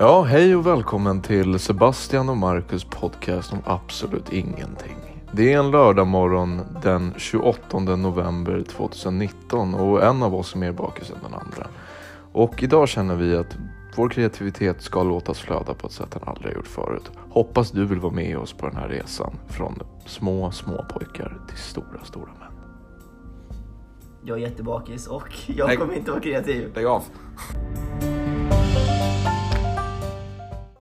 Ja, hej och välkommen till Sebastian och Marcus podcast om absolut ingenting. Det är en lördagmorgon den 28 november 2019 och en av oss är mer bakis än den andra. Och idag känner vi att vår kreativitet ska låtas flöda på ett sätt den aldrig gjort förut. Hoppas du vill vara med oss på den här resan från små, små pojkar till stora, stora män. Jag är jättebakis och jag Nej. kommer inte vara kreativ. Lägg av!